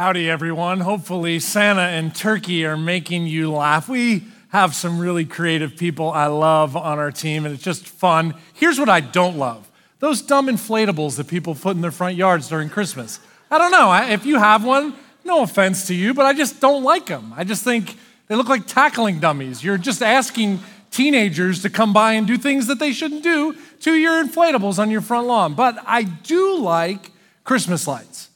Howdy, everyone. Hopefully, Santa and Turkey are making you laugh. We have some really creative people I love on our team, and it's just fun. Here's what I don't love those dumb inflatables that people put in their front yards during Christmas. I don't know. If you have one, no offense to you, but I just don't like them. I just think they look like tackling dummies. You're just asking teenagers to come by and do things that they shouldn't do to your inflatables on your front lawn. But I do like Christmas lights.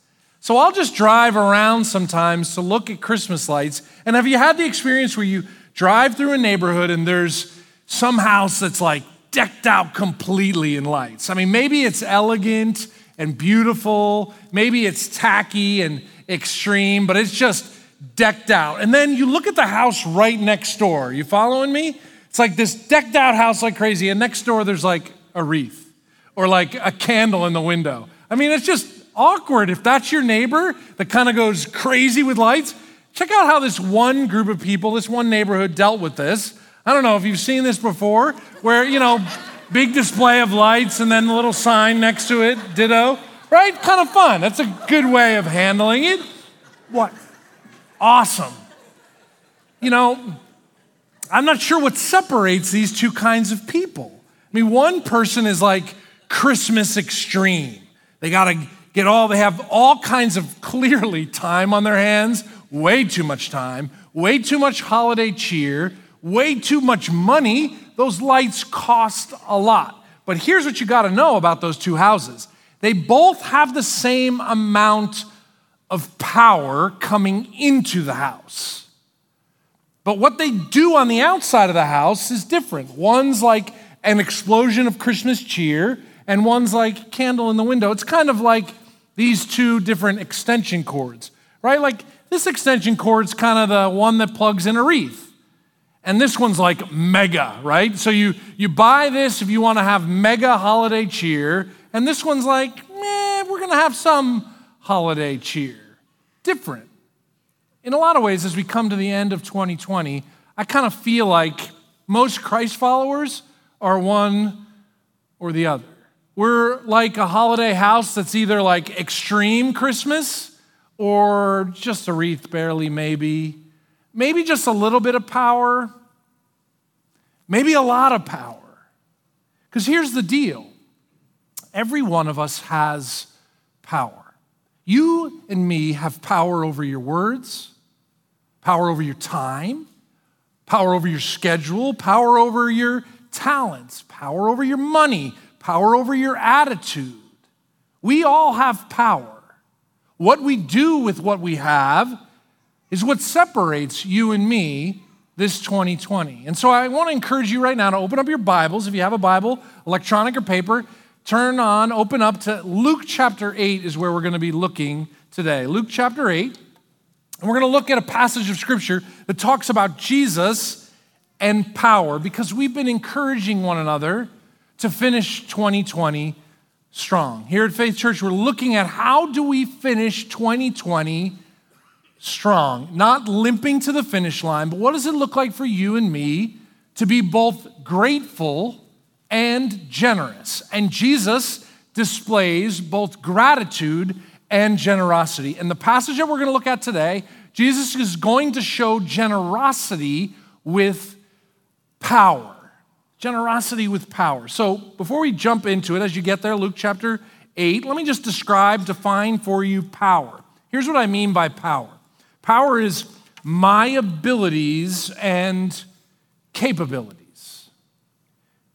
So I'll just drive around sometimes to look at Christmas lights. And have you had the experience where you drive through a neighborhood and there's some house that's like decked out completely in lights? I mean, maybe it's elegant and beautiful, maybe it's tacky and extreme, but it's just decked out. And then you look at the house right next door. You following me? It's like this decked out house like crazy, and next door there's like a wreath or like a candle in the window. I mean, it's just awkward. If that's your neighbor that kind of goes crazy with lights, check out how this one group of people, this one neighborhood dealt with this. I don't know if you've seen this before, where, you know, big display of lights and then a little sign next to it, ditto, right? Kind of fun. That's a good way of handling it. What? Awesome. You know, I'm not sure what separates these two kinds of people. I mean, one person is like Christmas extreme. They got to get all, they have all kinds of clearly time on their hands, way too much time, way too much holiday cheer, way too much money. Those lights cost a lot. But here's what you got to know about those two houses they both have the same amount of power coming into the house. But what they do on the outside of the house is different. One's like an explosion of Christmas cheer, and one's like candle in the window. It's kind of like these two different extension cords, right? Like this extension cord's kind of the one that plugs in a wreath. And this one's like mega, right? So you, you buy this if you want to have mega holiday cheer, and this one's like, eh, we're going to have some holiday cheer. Different. In a lot of ways, as we come to the end of 2020, I kind of feel like most Christ followers are one or the other. We're like a holiday house that's either like extreme Christmas or just a wreath, barely, maybe. Maybe just a little bit of power, maybe a lot of power. Because here's the deal every one of us has power. You and me have power over your words, power over your time, power over your schedule, power over your talents, power over your money, power over your attitude. We all have power. What we do with what we have is what separates you and me this 2020. And so I want to encourage you right now to open up your Bibles. If you have a Bible, electronic or paper, turn on, open up to Luke chapter 8 is where we're going to be looking today. Luke chapter 8. And we're going to look at a passage of scripture that talks about Jesus and power because we've been encouraging one another to finish 2020 strong. Here at Faith Church, we're looking at how do we finish 2020 strong, not limping to the finish line, but what does it look like for you and me to be both grateful and generous? And Jesus displays both gratitude and generosity. And the passage that we're going to look at today, Jesus is going to show generosity with power generosity with power. So before we jump into it, as you get there, Luke chapter 8, let me just describe, define for you power. Here's what I mean by power power is my abilities and capabilities.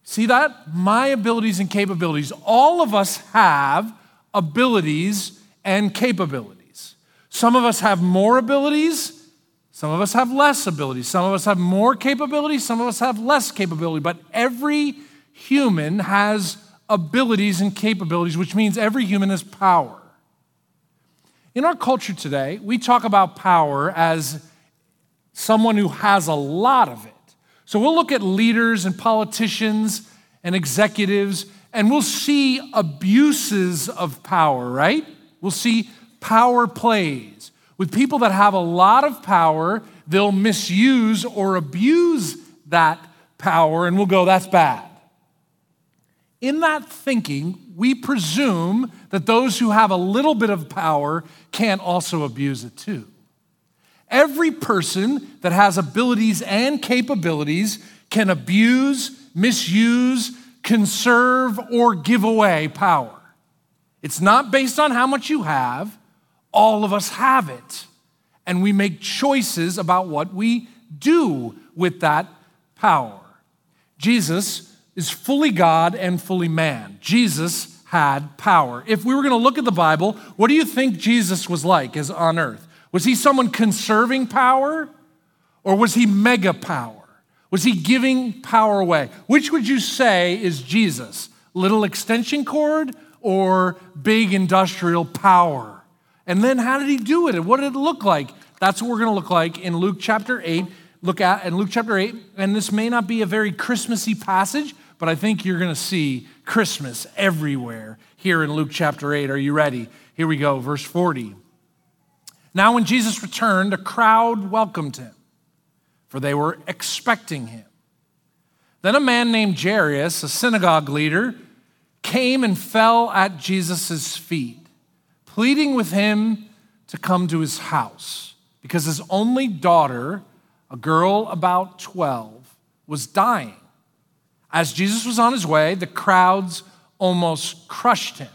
See that? My abilities and capabilities. All of us have abilities and capabilities. Some of us have more abilities, some of us have less ability. Some of us have more capability. Some of us have less capability. But every human has abilities and capabilities, which means every human has power. In our culture today, we talk about power as someone who has a lot of it. So we'll look at leaders and politicians and executives, and we'll see abuses of power, right? We'll see power plays. With people that have a lot of power, they'll misuse or abuse that power, and we'll go, that's bad. In that thinking, we presume that those who have a little bit of power can't also abuse it too. Every person that has abilities and capabilities can abuse, misuse, conserve, or give away power. It's not based on how much you have, all of us have it. And we make choices about what we do with that power. Jesus is fully God and fully man. Jesus had power. If we were going to look at the Bible, what do you think Jesus was like as on earth? Was he someone conserving power or was he mega power? Was he giving power away? Which would you say is Jesus? Little extension cord or big industrial power? And then how did he do it? And what did it look like? That's what we're going to look like in Luke chapter 8. Look at in Luke chapter 8, and this may not be a very Christmassy passage, but I think you're going to see Christmas everywhere here in Luke chapter 8. Are you ready? Here we go, verse 40. Now, when Jesus returned, a crowd welcomed him, for they were expecting him. Then a man named Jairus, a synagogue leader, came and fell at Jesus' feet, pleading with him to come to his house, because his only daughter, a girl about 12, was dying. As Jesus was on his way, the crowds almost crushed him.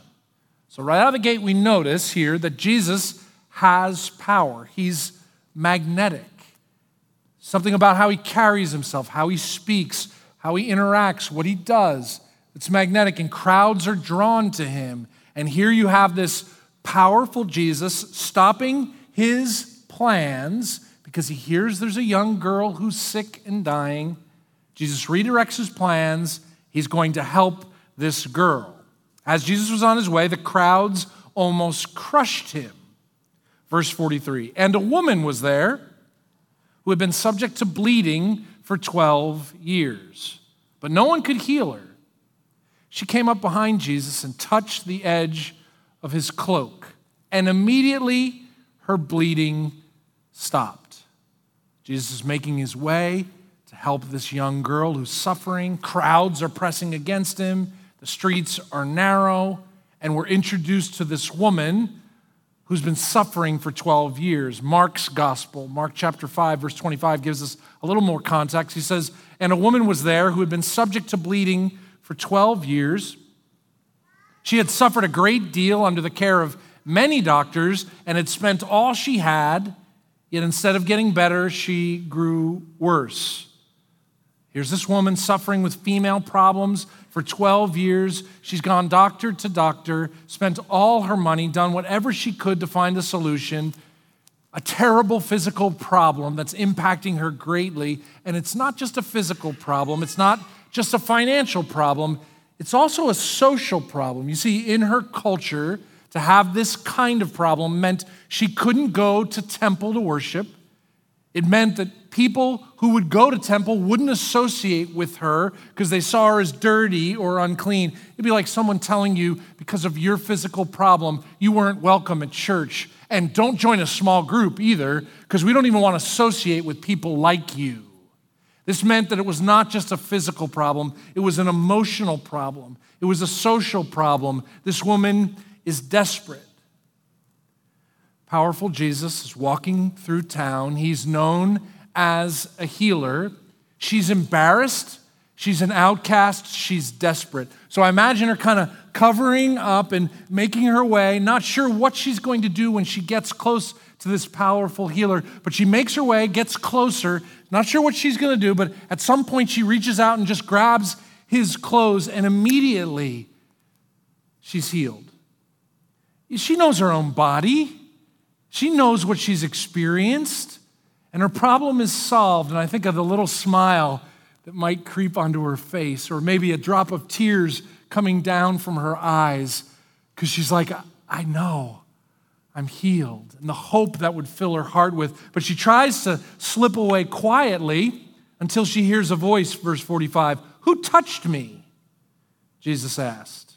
So, right out of the gate, we notice here that Jesus has power. He's magnetic. Something about how he carries himself, how he speaks, how he interacts, what he does. It's magnetic, and crowds are drawn to him. And here you have this powerful Jesus stopping his plans because he hears there's a young girl who's sick and dying. Jesus redirects his plans. He's going to help this girl. As Jesus was on his way, the crowds almost crushed him. Verse 43 And a woman was there who had been subject to bleeding for 12 years, but no one could heal her. She came up behind Jesus and touched the edge of his cloak, and immediately her bleeding stopped. Jesus is making his way to help this young girl who's suffering. Crowds are pressing against him, the streets are narrow, and we're introduced to this woman who's been suffering for 12 years. Mark's gospel, Mark chapter 5, verse 25, gives us a little more context. He says, And a woman was there who had been subject to bleeding for 12 years. She had suffered a great deal under the care of many doctors and had spent all she had, yet instead of getting better, she grew worse. Here's this woman suffering with female problems for 12 years. She's gone doctor to doctor, spent all her money, done whatever she could to find a solution. A terrible physical problem that's impacting her greatly. And it's not just a physical problem, it's not just a financial problem, it's also a social problem. You see, in her culture, to have this kind of problem meant she couldn't go to temple to worship. It meant that people who would go to temple wouldn't associate with her because they saw her as dirty or unclean. It'd be like someone telling you because of your physical problem, you weren't welcome at church. And don't join a small group either because we don't even want to associate with people like you. This meant that it was not just a physical problem, it was an emotional problem, it was a social problem. This woman is desperate powerful Jesus is walking through town. He's known as a healer. She's embarrassed. She's an outcast. She's desperate. So I imagine her kind of covering up and making her way, not sure what she's going to do when she gets close to this powerful healer. But she makes her way, gets closer, not sure what she's going to do, but at some point she reaches out and just grabs his clothes, and immediately she's healed. She knows her own body. She knows what she's experienced, and her problem is solved. And I think of the little smile that might creep onto her face, or maybe a drop of tears coming down from her eyes, because she's like, I know. I'm healed, and the hope that would fill her heart with. But she tries to slip away quietly until she hears a voice, verse 45 Who touched me? Jesus asked.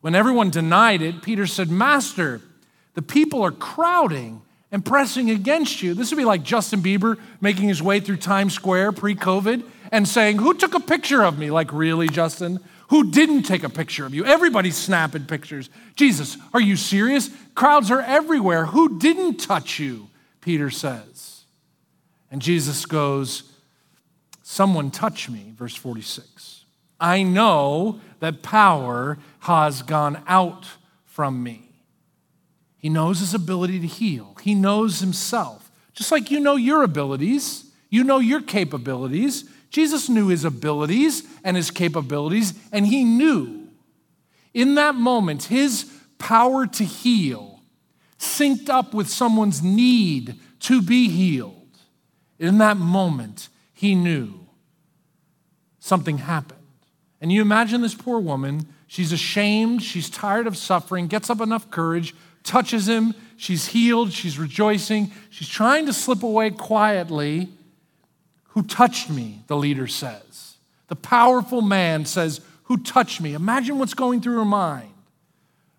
When everyone denied it, Peter said, Master, the people are crowding and pressing against you. This would be like Justin Bieber making his way through Times Square pre COVID and saying, Who took a picture of me? Like, really, Justin? Who didn't take a picture of you? Everybody's snapping pictures. Jesus, are you serious? Crowds are everywhere. Who didn't touch you? Peter says. And Jesus goes, Someone touch me, verse 46. I know that power has gone out from me. He knows his ability to heal, he knows himself. Just like you know your abilities, you know your capabilities. Jesus knew his abilities and his capabilities, and he knew in that moment his power to heal synced up with someone's need to be healed. In that moment, he knew something happened. And you imagine this poor woman, she's ashamed, she's tired of suffering, gets up enough courage, touches him, she's healed, she's rejoicing, she's trying to slip away quietly. Who touched me, the leader says. The powerful man says, Who touched me? Imagine what's going through her mind.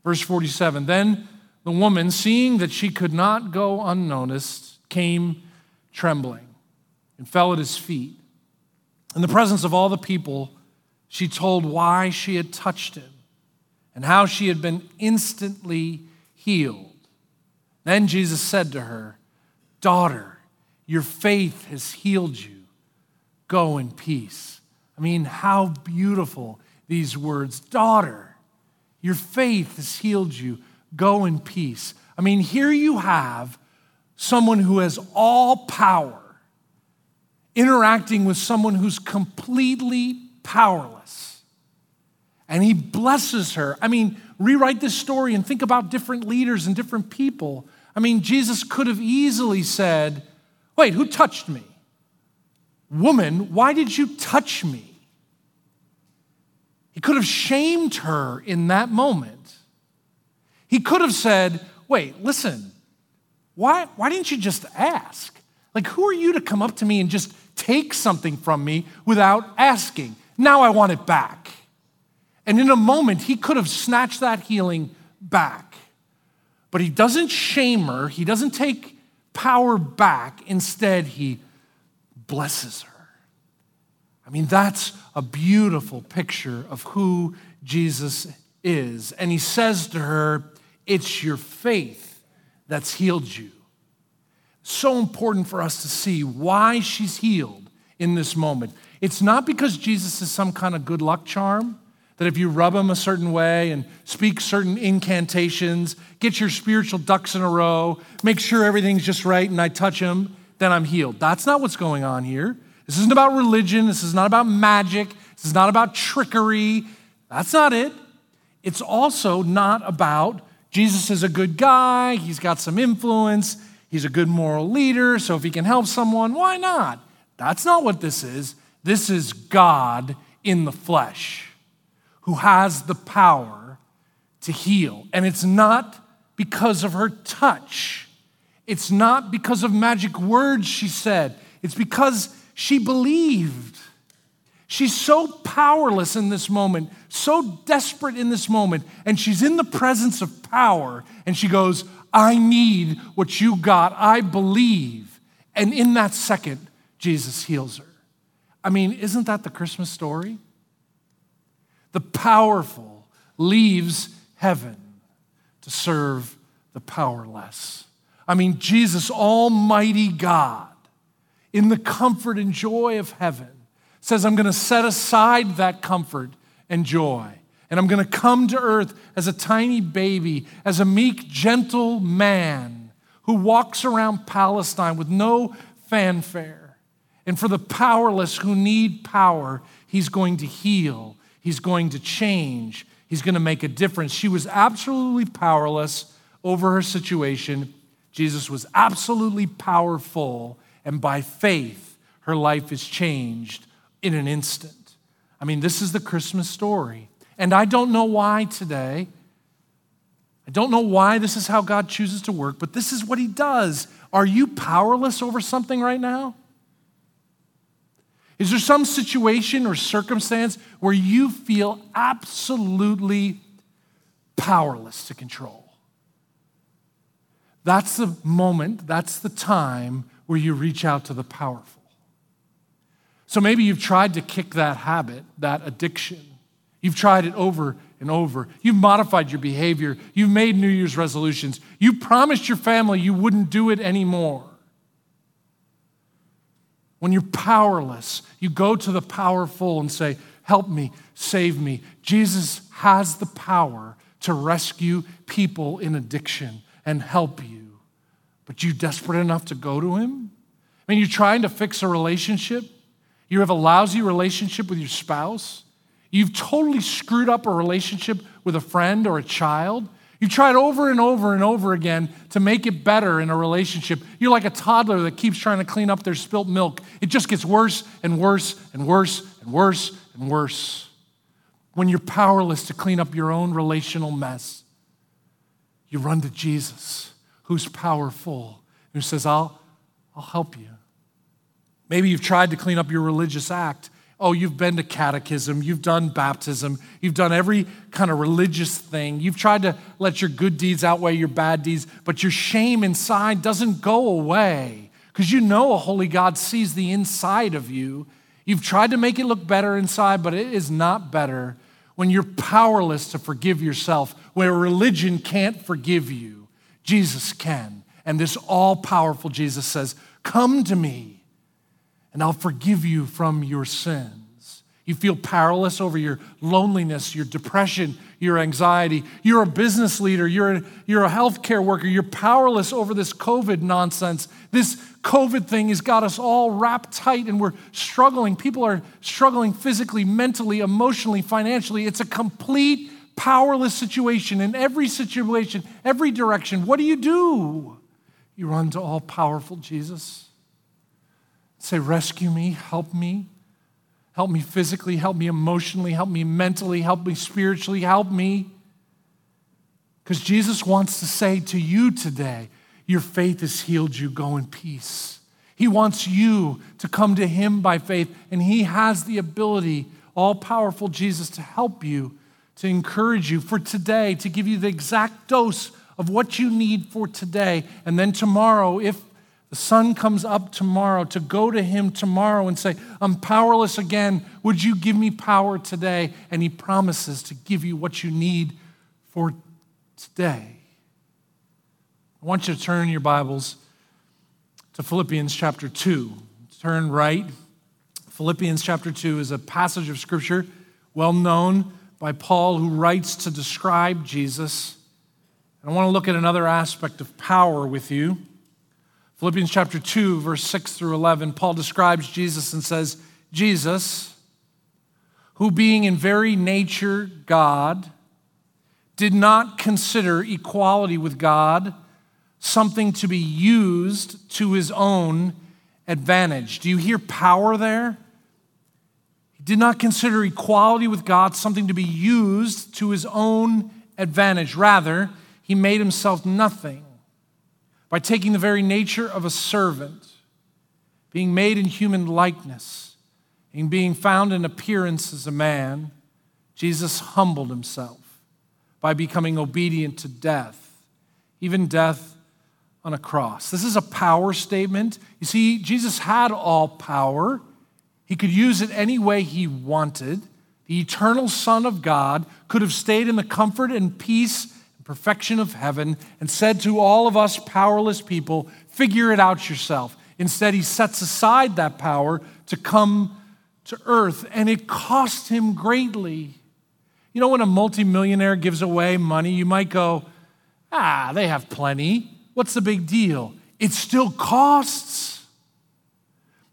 Verse 47 Then the woman, seeing that she could not go unnoticed, came trembling and fell at his feet. In the presence of all the people, she told why she had touched him and how she had been instantly healed. Then Jesus said to her, Daughter, your faith has healed you. Go in peace. I mean, how beautiful these words. Daughter, your faith has healed you. Go in peace. I mean, here you have someone who has all power interacting with someone who's completely powerless. And he blesses her. I mean, rewrite this story and think about different leaders and different people. I mean, Jesus could have easily said, Wait, who touched me? Woman, why did you touch me? He could have shamed her in that moment. He could have said, Wait, listen, why, why didn't you just ask? Like, who are you to come up to me and just take something from me without asking? Now I want it back. And in a moment, he could have snatched that healing back. But he doesn't shame her, he doesn't take power back. Instead, he blesses her. I mean, that's a beautiful picture of who Jesus is. And he says to her, It's your faith that's healed you. So important for us to see why she's healed in this moment. It's not because Jesus is some kind of good luck charm, that if you rub him a certain way and speak certain incantations, get your spiritual ducks in a row, make sure everything's just right, and I touch him, then I'm healed. That's not what's going on here. This isn't about religion. This is not about magic. This is not about trickery. That's not it. It's also not about Jesus is a good guy, he's got some influence, He's a good moral leader, so if he can help someone, why not? That's not what this is. This is God in the flesh who has the power to heal. And it's not because of her touch, it's not because of magic words she said, it's because she believed. She's so powerless in this moment, so desperate in this moment, and she's in the presence of power, and she goes, I need what you got. I believe. And in that second, Jesus heals her. I mean, isn't that the Christmas story? The powerful leaves heaven to serve the powerless. I mean, Jesus, Almighty God, in the comfort and joy of heaven, says, I'm going to set aside that comfort and joy and I'm going to come to earth as a tiny baby, as a meek, gentle man who walks around Palestine with no fanfare. And for the powerless who need power, he's going to heal, he's going to change, he's going to make a difference. She was absolutely powerless over her situation. Jesus was absolutely powerful, and by faith, her life is changed in an instant. I mean, this is the Christmas story. And I don't know why today. I don't know why this is how God chooses to work, but this is what He does. Are you powerless over something right now? Is there some situation or circumstance where you feel absolutely powerless to control? That's the moment, that's the time where you reach out to the powerful. So maybe you've tried to kick that habit, that addiction You've tried it over and over. You've modified your behavior. You've made New Year's resolutions. You promised your family you wouldn't do it anymore. When you're powerless, you go to the powerful and say, Help me, save me. Jesus has the power to rescue people in addiction and help you. But you desperate enough to go to him? I mean, you're trying to fix a relationship. You have a lousy relationship with your spouse. You've totally screwed up a relationship with a friend or a child. You've tried over and over and over again to make it better in a relationship. You're like a toddler that keeps trying to clean up their spilt milk. It just gets worse and worse and worse and worse and worse. When you're powerless to clean up your own relational mess, you run to Jesus, who's powerful, who says, I'll, I'll help you. Maybe you've tried to clean up your religious act. Oh, you've been to catechism, you've done baptism, you've done every kind of religious thing. You've tried to let your good deeds outweigh your bad deeds, but your shame inside doesn't go away because you know a holy God sees the inside of you. You've tried to make it look better inside, but it is not better when you're powerless to forgive yourself, where religion can't forgive you. Jesus can. And this all powerful Jesus says, Come to me and I'll forgive you from your sins. You feel powerless over your loneliness, your depression, your anxiety. You're a business leader, you're a, you're a healthcare worker, you're powerless over this COVID nonsense. This COVID thing has got us all wrapped tight and we're struggling. People are struggling physically, mentally, emotionally, financially. It's a complete powerless situation in every situation, every direction. What do you do? You run to all powerful Jesus. Say, rescue me, help me. Help me physically, help me emotionally, help me mentally, help me spiritually, help me. Because Jesus wants to say to you today, Your faith has healed you, go in peace. He wants you to come to Him by faith, and He has the ability, all powerful Jesus, to help you, to encourage you for today, to give you the exact dose of what you need for today. And then tomorrow, if the sun comes up tomorrow to go to him tomorrow and say, I'm powerless again. Would you give me power today? And he promises to give you what you need for today. I want you to turn your Bibles to Philippians chapter 2. Turn right. Philippians chapter 2 is a passage of scripture well known by Paul, who writes to describe Jesus. I want to look at another aspect of power with you. Philippians chapter 2, verse 6 through 11, Paul describes Jesus and says, Jesus, who being in very nature God, did not consider equality with God something to be used to his own advantage. Do you hear power there? He did not consider equality with God something to be used to his own advantage. Rather, he made himself nothing by taking the very nature of a servant, being made in human likeness, and being found in appearance as a man, Jesus humbled himself by becoming obedient to death, even death on a cross. This is a power statement. You see, Jesus had all power, he could use it any way he wanted. The eternal Son of God could have stayed in the comfort and peace perfection of heaven, and said to all of us powerless people, Figure it out yourself. Instead, he sets aside that power to come to earth, and it cost him greatly. You know, when a multimillionaire gives away money, you might go, Ah, they have plenty. What's the big deal? It still costs.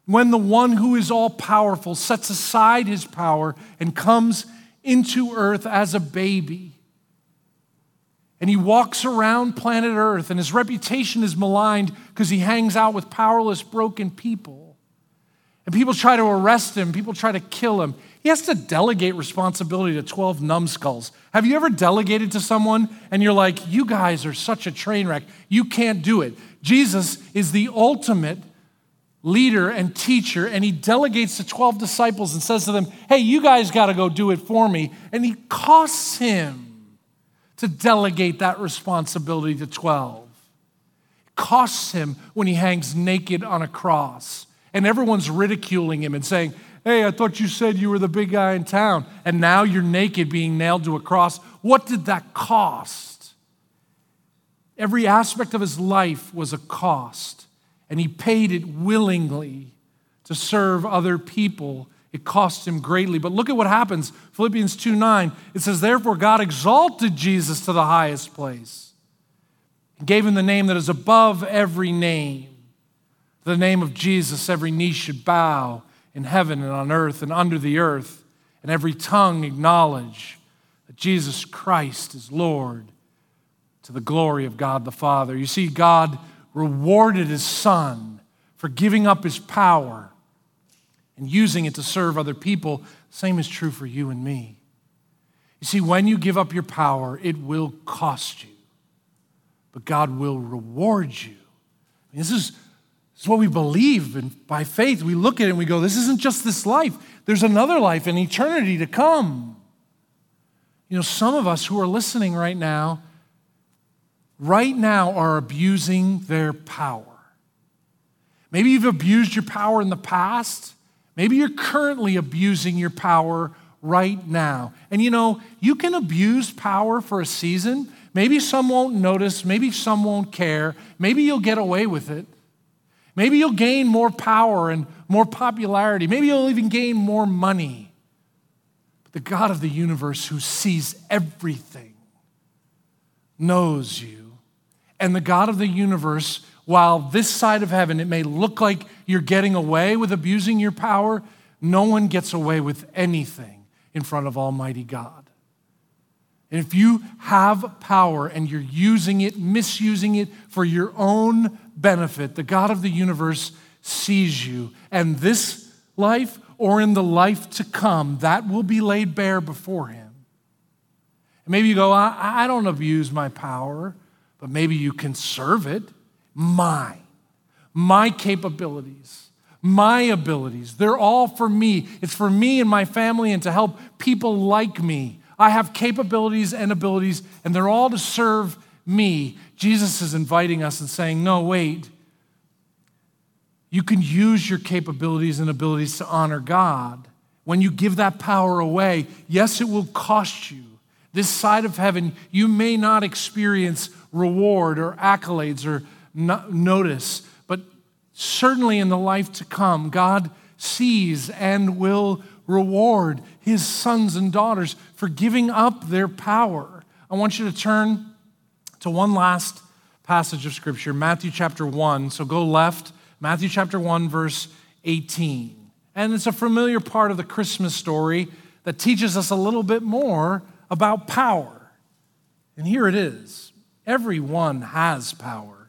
When the one who is all powerful sets aside his power and comes into earth as a baby, and he walks around planet Earth, and his reputation is maligned because he hangs out with powerless, broken people. And people try to arrest him, people try to kill him. He has to delegate responsibility to 12 numbskulls. Have you ever delegated to someone and you're like, you guys are such a train wreck, you can't do it? Jesus is the ultimate leader and teacher, and he delegates to 12 disciples and says to them, hey, you guys got to go do it for me. And he costs him to delegate that responsibility to 12. It costs him when he hangs naked on a cross and everyone's ridiculing him and saying, Hey, I thought you said you were the big guy in town, and now you're naked being nailed to a cross. What did that cost? Every aspect of his life was a cost, and he paid it willingly to serve other people. It cost him greatly. But look at what happens. Philippians 2 9, it says, Therefore, God exalted Jesus to the highest place and gave him the name that is above every name. The name of Jesus, every knee should bow in heaven and on earth and under the earth, and every tongue acknowledge that Jesus Christ is Lord to the glory of God the Father. You see, God rewarded his Son for giving up his power and using it to serve other people. Same is true for you and me. You see, when you give up your power, it will cost you, but God will reward you. This is it's what we believe, and by faith, we look at it and we go, This isn't just this life, there's another life and eternity to come. You know, some of us who are listening right now, right now are abusing their power. Maybe you've abused your power in the past. Maybe you're currently abusing your power right now. And you know, you can abuse power for a season. Maybe some won't notice, maybe some won't care, maybe you'll get away with it. Maybe you'll gain more power and more popularity. Maybe you'll even gain more money. But the God of the universe, who sees everything, knows you. And the God of the universe, while this side of heaven, it may look like you're getting away with abusing your power, no one gets away with anything in front of Almighty God. And if you have power and you're using it, misusing it for your own benefit, the God of the universe sees you. And this life or in the life to come, that will be laid bare before him. And maybe you go, I, I don't abuse my power, but maybe you can serve it. Mine, my capabilities, my abilities, they're all for me. It's for me and my family and to help people like me I have capabilities and abilities, and they're all to serve me. Jesus is inviting us and saying, No, wait. You can use your capabilities and abilities to honor God. When you give that power away, yes, it will cost you. This side of heaven, you may not experience reward or accolades or notice, certainly in the life to come, God sees and will reward his sons and daughters for giving up their power. I want you to turn to one last passage of Scripture, Matthew chapter 1. So go left, Matthew chapter 1, verse 18. And it's a familiar part of the Christmas story that teaches us a little bit more about power. And here it is everyone has power,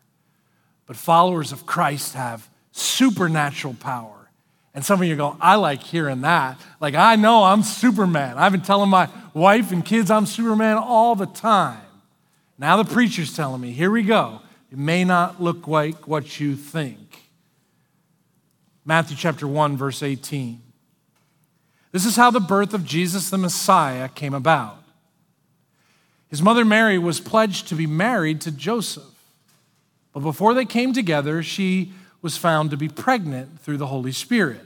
but followers of Christ have supernatural power. And some of you go, I like hearing that. Like, I know I'm Superman. I've been telling my wife and kids I'm Superman all the time. Now the preacher's telling me, here we go. It may not look like what you think. Matthew chapter 1, verse 18. This is how the birth of Jesus the Messiah came about. His mother Mary was pledged to be married to Joseph. But before they came together, she was found to be pregnant through the Holy Spirit.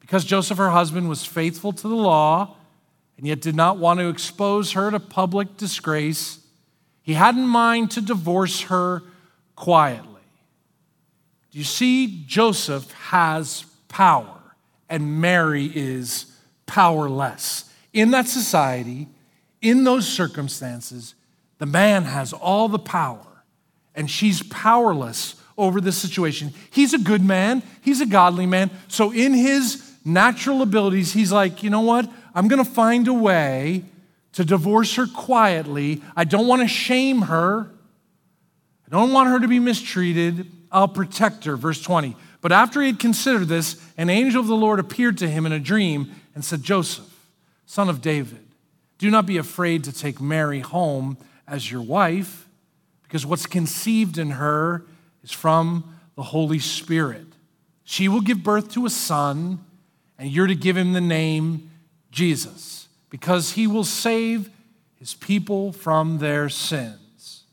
Because Joseph, her husband, was faithful to the law and yet did not want to expose her to public disgrace, he had in mind to divorce her quietly. Do you see? Joseph has power, and Mary is powerless. In that society, in those circumstances, the man has all the power, and she's powerless over this situation. He's a good man, he's a godly man. So, in his natural abilities, he's like, you know what? I'm going to find a way to divorce her quietly. I don't want to shame her. I don't want her to be mistreated. I'll protect her. Verse 20. But after he had considered this, an angel of the Lord appeared to him in a dream and said, Joseph, son of David, do not be afraid to take Mary home as your wife, because what's conceived in her is from the Holy Spirit. She will give birth to a son, and you're to give him the name Jesus, because he will save his people from their sins.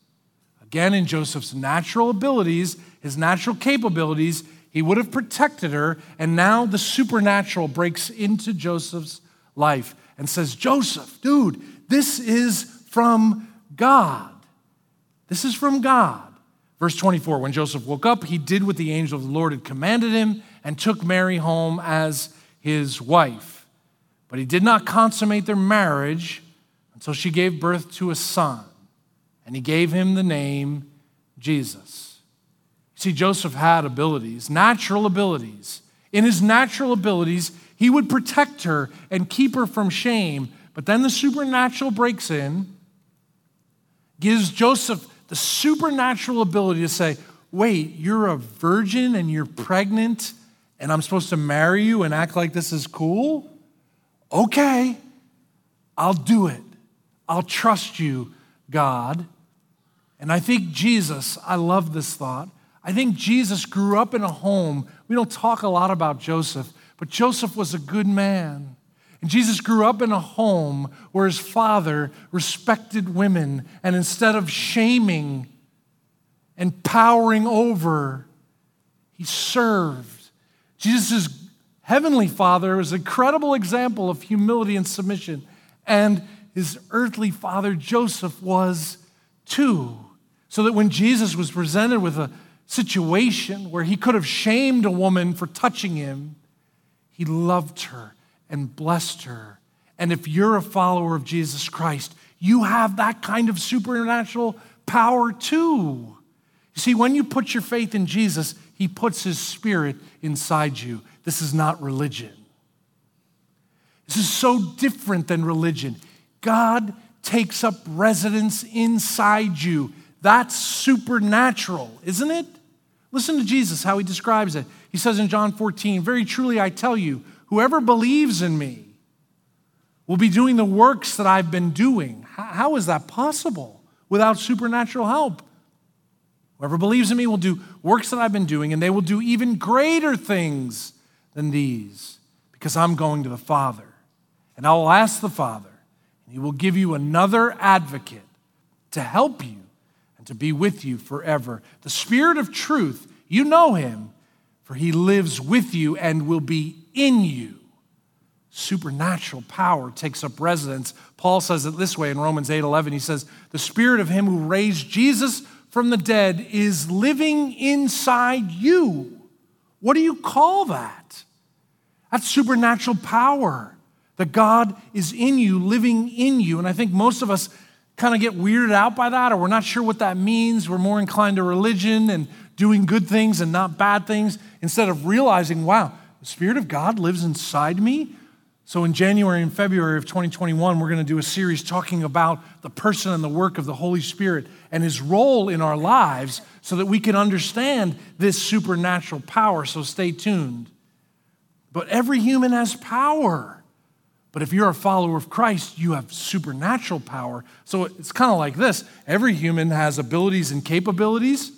Again, in Joseph's natural abilities, his natural capabilities, he would have protected her, and now the supernatural breaks into Joseph's life and says, Joseph, dude, this is from God. This is from God. Verse 24 When Joseph woke up, he did what the angel of the Lord had commanded him and took Mary home as his wife. But he did not consummate their marriage until she gave birth to a son, and he gave him the name Jesus. See, Joseph had abilities, natural abilities. In his natural abilities, he would protect her and keep her from shame. But then the supernatural breaks in, gives Joseph the supernatural ability to say, Wait, you're a virgin and you're pregnant, and I'm supposed to marry you and act like this is cool? Okay, I'll do it. I'll trust you, God. And I think Jesus, I love this thought. I think Jesus grew up in a home. We don't talk a lot about Joseph, but Joseph was a good man. And Jesus grew up in a home where his father respected women, and instead of shaming and powering over, he served. Jesus' heavenly father was an incredible example of humility and submission, and his earthly father, Joseph, was too. So that when Jesus was presented with a situation where he could have shamed a woman for touching him, he loved her and blessed her. And if you're a follower of Jesus Christ, you have that kind of supernatural power too. You see, when you put your faith in Jesus, he puts his spirit inside you. This is not religion. This is so different than religion. God takes up residence inside you. That's supernatural, isn't it? Listen to Jesus, how he describes it. He says in John 14, Very truly I tell you, Whoever believes in me will be doing the works that I've been doing. How is that possible without supernatural help? Whoever believes in me will do works that I've been doing, and they will do even greater things than these because I'm going to the Father. And I will ask the Father, and he will give you another advocate to help you and to be with you forever. The Spirit of truth, you know him, for he lives with you and will be in you. Supernatural power takes up residence. Paul says it this way in Romans 8 11. He says, The spirit of him who raised Jesus from the dead is living inside you. What do you call that? That's supernatural power. That God is in you, living in you. And I think most of us kind of get weirded out by that, or we're not sure what that means. We're more inclined to religion and doing good things and not bad things instead of realizing, wow, the Spirit of God lives inside me. So, in January and February of 2021, we're going to do a series talking about the person and the work of the Holy Spirit and his role in our lives so that we can understand this supernatural power. So, stay tuned. But every human has power. But if you're a follower of Christ, you have supernatural power. So, it's kind of like this every human has abilities and capabilities.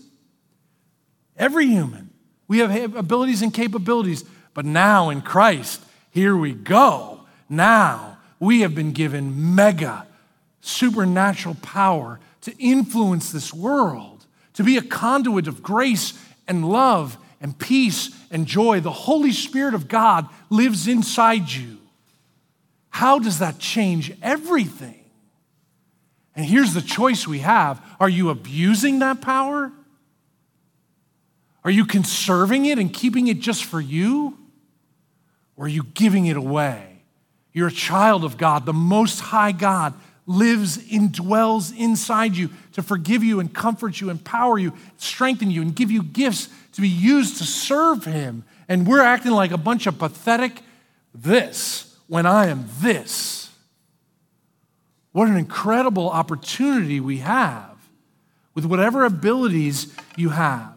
Every human. We have abilities and capabilities. But now in Christ, here we go. Now we have been given mega supernatural power to influence this world, to be a conduit of grace and love and peace and joy. The Holy Spirit of God lives inside you. How does that change everything? And here's the choice we have Are you abusing that power? Are you conserving it and keeping it just for you? Or are you giving it away? You're a child of God. The Most High God lives, and dwells inside you to forgive you and comfort you, empower you, strengthen you, and give you gifts to be used to serve Him. And we're acting like a bunch of pathetic this when I am this. What an incredible opportunity we have with whatever abilities you have.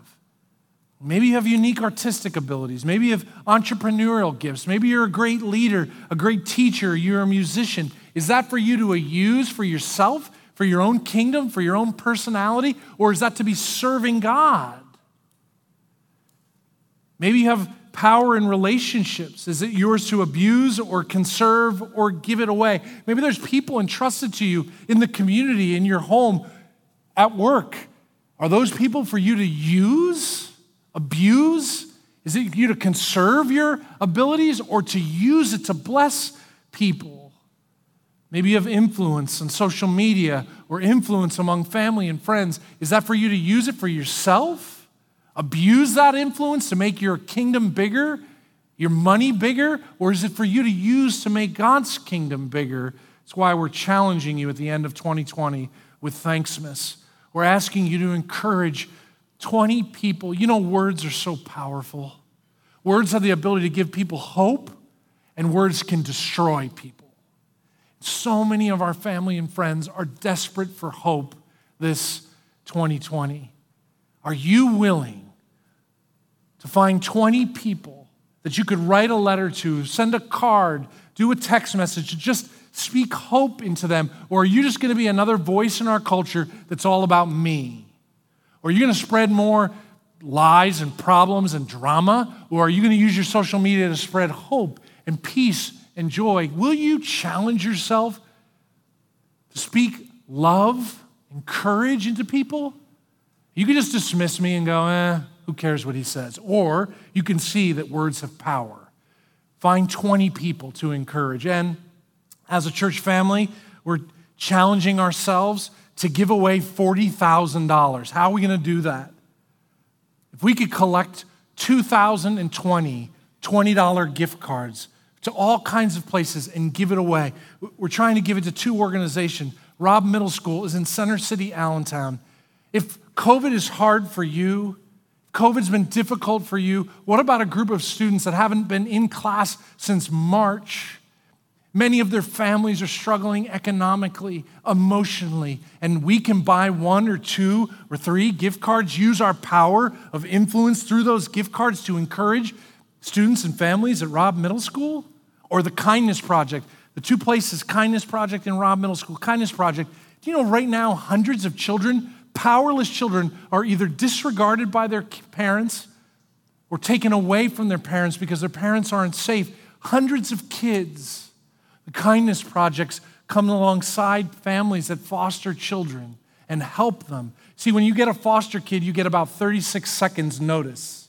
Maybe you have unique artistic abilities. Maybe you have entrepreneurial gifts. Maybe you're a great leader, a great teacher, you're a musician. Is that for you to use for yourself, for your own kingdom, for your own personality, or is that to be serving God? Maybe you have power in relationships. Is it yours to abuse or conserve or give it away? Maybe there's people entrusted to you in the community, in your home, at work. Are those people for you to use? Abuse Is it you to conserve your abilities or to use it to bless people? Maybe you have influence on social media or influence among family and friends. Is that for you to use it for yourself? Abuse that influence to make your kingdom bigger, your money bigger? Or is it for you to use to make God's kingdom bigger? That's why we're challenging you at the end of 2020 with Thanksmas. We're asking you to encourage 20 people. You know, words are so powerful. Words have the ability to give people hope, and words can destroy people. So many of our family and friends are desperate for hope this 2020. Are you willing to find 20 people that you could write a letter to, send a card, do a text message, just speak hope into them? Or are you just going to be another voice in our culture that's all about me? Or are you going to spread more lies and problems and drama? Or are you going to use your social media to spread hope and peace and joy? Will you challenge yourself to speak love and courage into people? You can just dismiss me and go, eh, who cares what he says? Or you can see that words have power. Find 20 people to encourage. And as a church family, we're challenging ourselves to give away $40,000. How are we going to do that? If we could collect 2020 $20 gift cards to all kinds of places and give it away. We're trying to give it to two organizations. Raub Middle School is in Center City, Allentown. If COVID is hard for you, COVID's been difficult for you, what about a group of students that haven't been in class since March? Many of their families are struggling economically, emotionally, and we can buy one or two or three gift cards, use our power of influence through those gift cards to encourage students and families at Raub Middle School or the Kindness Project. The two places, Kindness Project and Raub Middle School. Kindness Project, do you know right now hundreds of children, powerless children, are either disregarded by their parents or taken away from their parents because their parents aren't safe? Hundreds of kids the kindness projects come alongside families that foster children and help them. See, when you get a foster kid, you get about 36 seconds notice.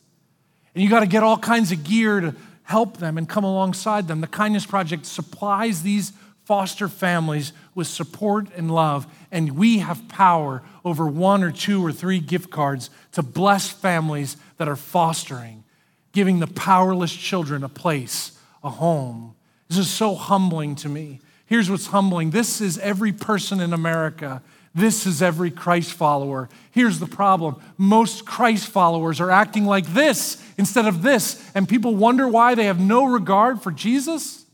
And you got to get all kinds of gear to help them and come alongside them. The Kindness Project supplies these foster families with support and love, and we have power over one or two or three gift cards to bless families that are fostering, giving the powerless children a place, a home, this is so humbling to me. Here's what's humbling this is every person in America. This is every Christ follower. Here's the problem most Christ followers are acting like this instead of this, and people wonder why they have no regard for Jesus.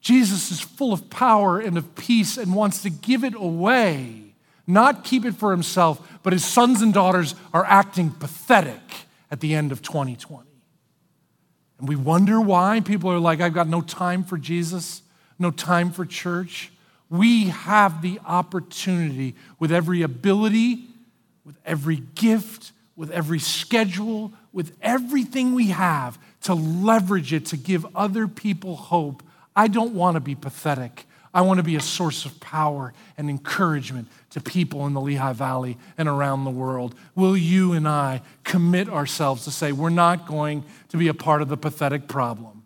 Jesus is full of power and of peace and wants to give it away, not keep it for himself, but his sons and daughters are acting pathetic at the end of 2020. And we wonder why people are like, I've got no time for Jesus, no time for church. We have the opportunity with every ability, with every gift, with every schedule, with everything we have to leverage it to give other people hope. I don't want to be pathetic. I want to be a source of power and encouragement to people in the Lehigh Valley and around the world. Will you and I commit ourselves to say, we're not going to be a part of the pathetic problem?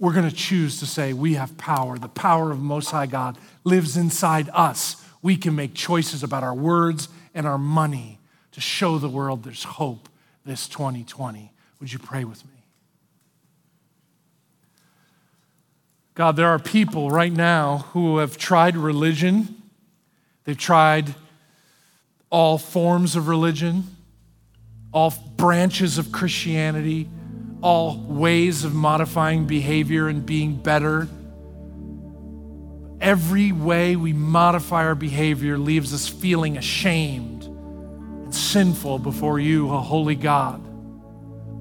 We're going to choose to say, we have power. The power of Most High God lives inside us. We can make choices about our words and our money to show the world there's hope this 2020. Would you pray with me? God, there are people right now who have tried religion They've tried all forms of religion, all branches of Christianity, all ways of modifying behavior and being better. Every way we modify our behavior leaves us feeling ashamed and sinful before you, a holy God.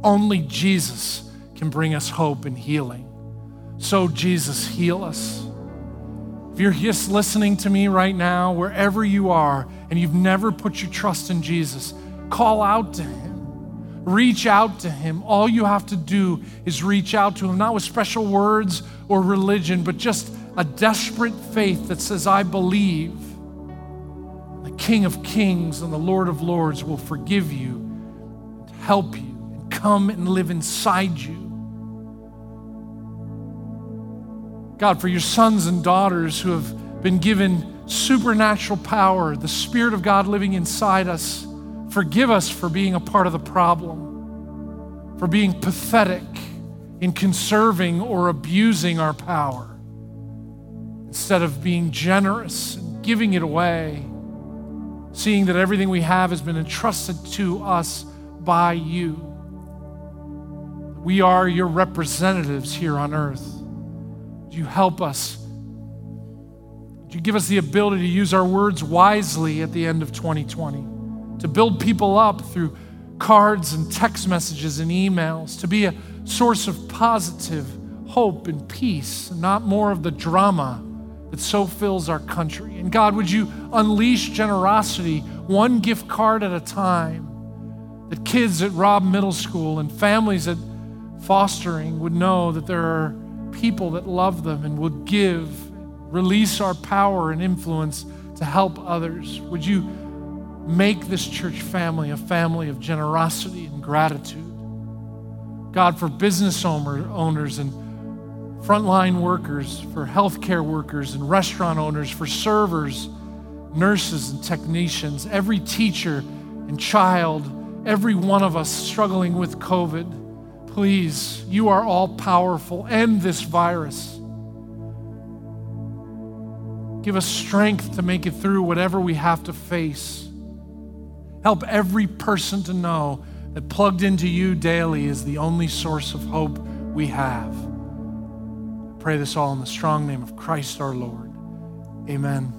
Only Jesus can bring us hope and healing. So, Jesus, heal us. If you're just listening to me right now, wherever you are, and you've never put your trust in Jesus, call out to Him. Reach out to Him. All you have to do is reach out to Him, not with special words or religion, but just a desperate faith that says, I believe the King of Kings and the Lord of Lords will forgive you, help you, and come and live inside you. God, for your sons and daughters who have been given supernatural power, the Spirit of God living inside us, forgive us for being a part of the problem, for being pathetic in conserving or abusing our power instead of being generous and giving it away, seeing that everything we have has been entrusted to us by you. We are your representatives here on earth. Do you help us? Do you give us the ability to use our words wisely at the end of 2020? To build people up through cards and text messages and emails, to be a source of positive hope and peace, not more of the drama that so fills our country. And God, would you unleash generosity one gift card at a time? That kids at Raub Middle School and families at Fostering would know that there are people that love them and would give, release our power and influence to help others. Would you make this church family a family of generosity and gratitude? God, for business owners and frontline workers, for healthcare workers and restaurant owners, for servers, nurses and technicians, every teacher and child, every one of us struggling with COVID. Please, you are all powerful. End this virus. Give us strength to make it through whatever we have to face. Help every person to know that plugged into you daily is the only source of hope we have. Pray this all in the strong name of Christ our Lord. Amen.